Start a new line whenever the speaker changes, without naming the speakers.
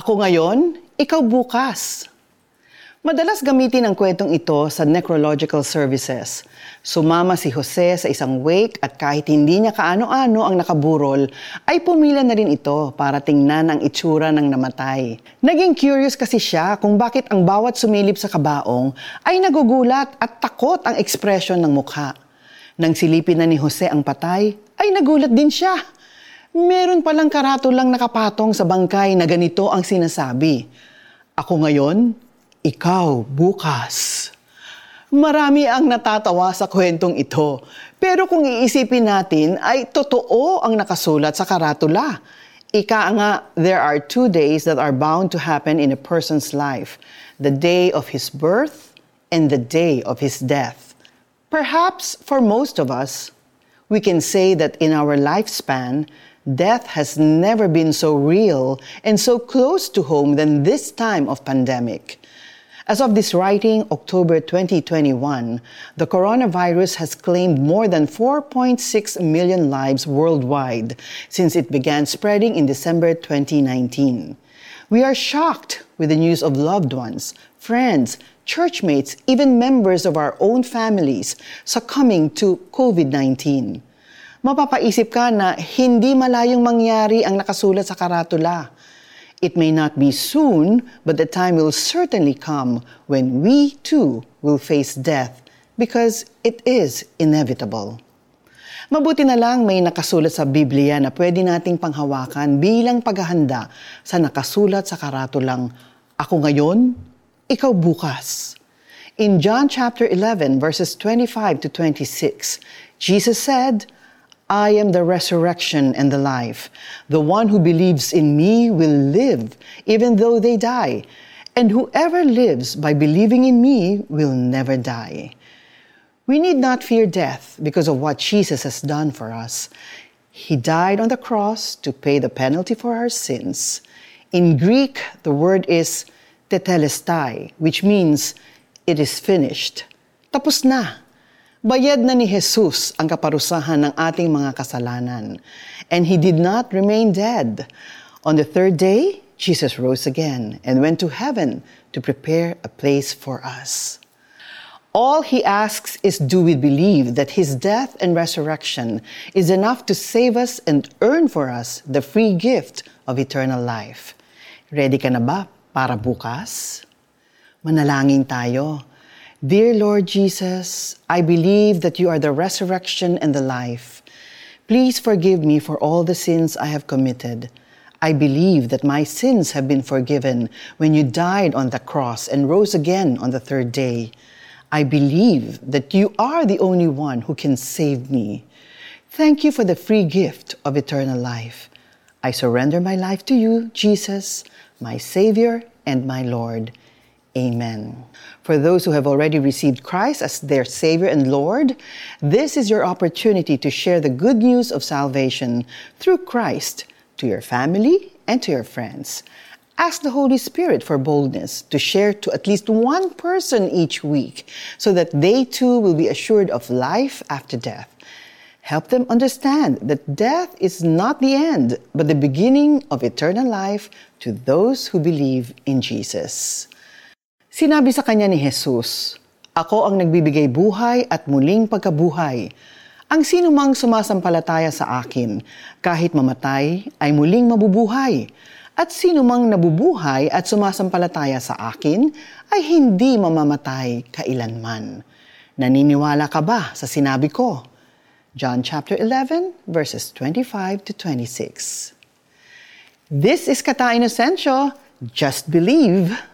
Ako ngayon, ikaw bukas. Madalas gamitin ang kwentong ito sa necrological services. Sumama si Jose sa isang wake at kahit hindi niya kaano-ano ang nakaburol, ay pumila na rin ito para tingnan ang itsura ng namatay. Naging curious kasi siya kung bakit ang bawat sumilip sa kabaong ay nagugulat at takot ang ekspresyon ng mukha. Nang silipin na ni Jose ang patay, ay nagulat din siya. Meron palang karatulang nakapatong sa bangkay na ganito ang sinasabi. Ako ngayon, ikaw bukas. Marami ang natatawa sa kwentong ito. Pero kung iisipin natin, ay totoo ang nakasulat sa karatula. Ika nga, there are two days that are bound to happen in a person's life. The day of his birth and the day of his death. Perhaps for most of us, we can say that in our lifespan, death has never been so real and so close to home than this time of pandemic. As of this writing, October 2021, the coronavirus has claimed more than 4.6 million lives worldwide since it began spreading in December 2019. We are shocked with the news of loved ones, friends, churchmates, even members of our own families succumbing to COVID-19. Mapapaisip ka na hindi malayong mangyari ang nakasulat sa karatula. It may not be soon, but the time will certainly come when we too will face death because it is inevitable. Mabuti na lang may nakasulat sa Biblia na pwede nating panghawakan bilang paghahanda sa nakasulat sa karatulang Ako ngayon, ikaw bukas. In John chapter 11 verses 25 to 26, Jesus said, I am the resurrection and the life. The one who believes in me will live, even though they die. And whoever lives by believing in me will never die. We need not fear death because of what Jesus has done for us. He died on the cross to pay the penalty for our sins. In Greek, the word is tetelestai, which means it is finished. Tapos na. Bayad na ni Jesus ang kaparusahan ng ating mga kasalanan. And He did not remain dead. On the third day, Jesus rose again and went to heaven to prepare a place for us. All he asks is do we believe that his death and resurrection is enough to save us and earn for us the free gift of eternal life. Ready ka na ba para bukas? Manalangin tayo. Dear Lord Jesus, I believe that you are the resurrection and the life. Please forgive me for all the sins I have committed. I believe that my sins have been forgiven when you died on the cross and rose again on the third day. I believe that you are the only one who can save me. Thank you for the free gift of eternal life. I surrender my life to you, Jesus, my Savior and my Lord. Amen. For those who have already received Christ as their Savior and Lord, this is your opportunity to share the good news of salvation through Christ to your family and to your friends. Ask the Holy Spirit for boldness to share to at least one person each week so that they too will be assured of life after death. Help them understand that death is not the end, but the beginning of eternal life to those who believe in Jesus. Sinabi sa kanya ni Jesus, Ako ang nagbibigay buhay at muling pagkabuhay. Ang sino mang sumasampalataya sa akin, kahit mamatay, ay muling mabubuhay. At sino mang nabubuhay at sumasampalataya sa akin, ay hindi mamamatay kailanman. Naniniwala ka ba sa sinabi ko? John chapter 11, verses 25 to 26. This is Kata Inocencio. Just believe.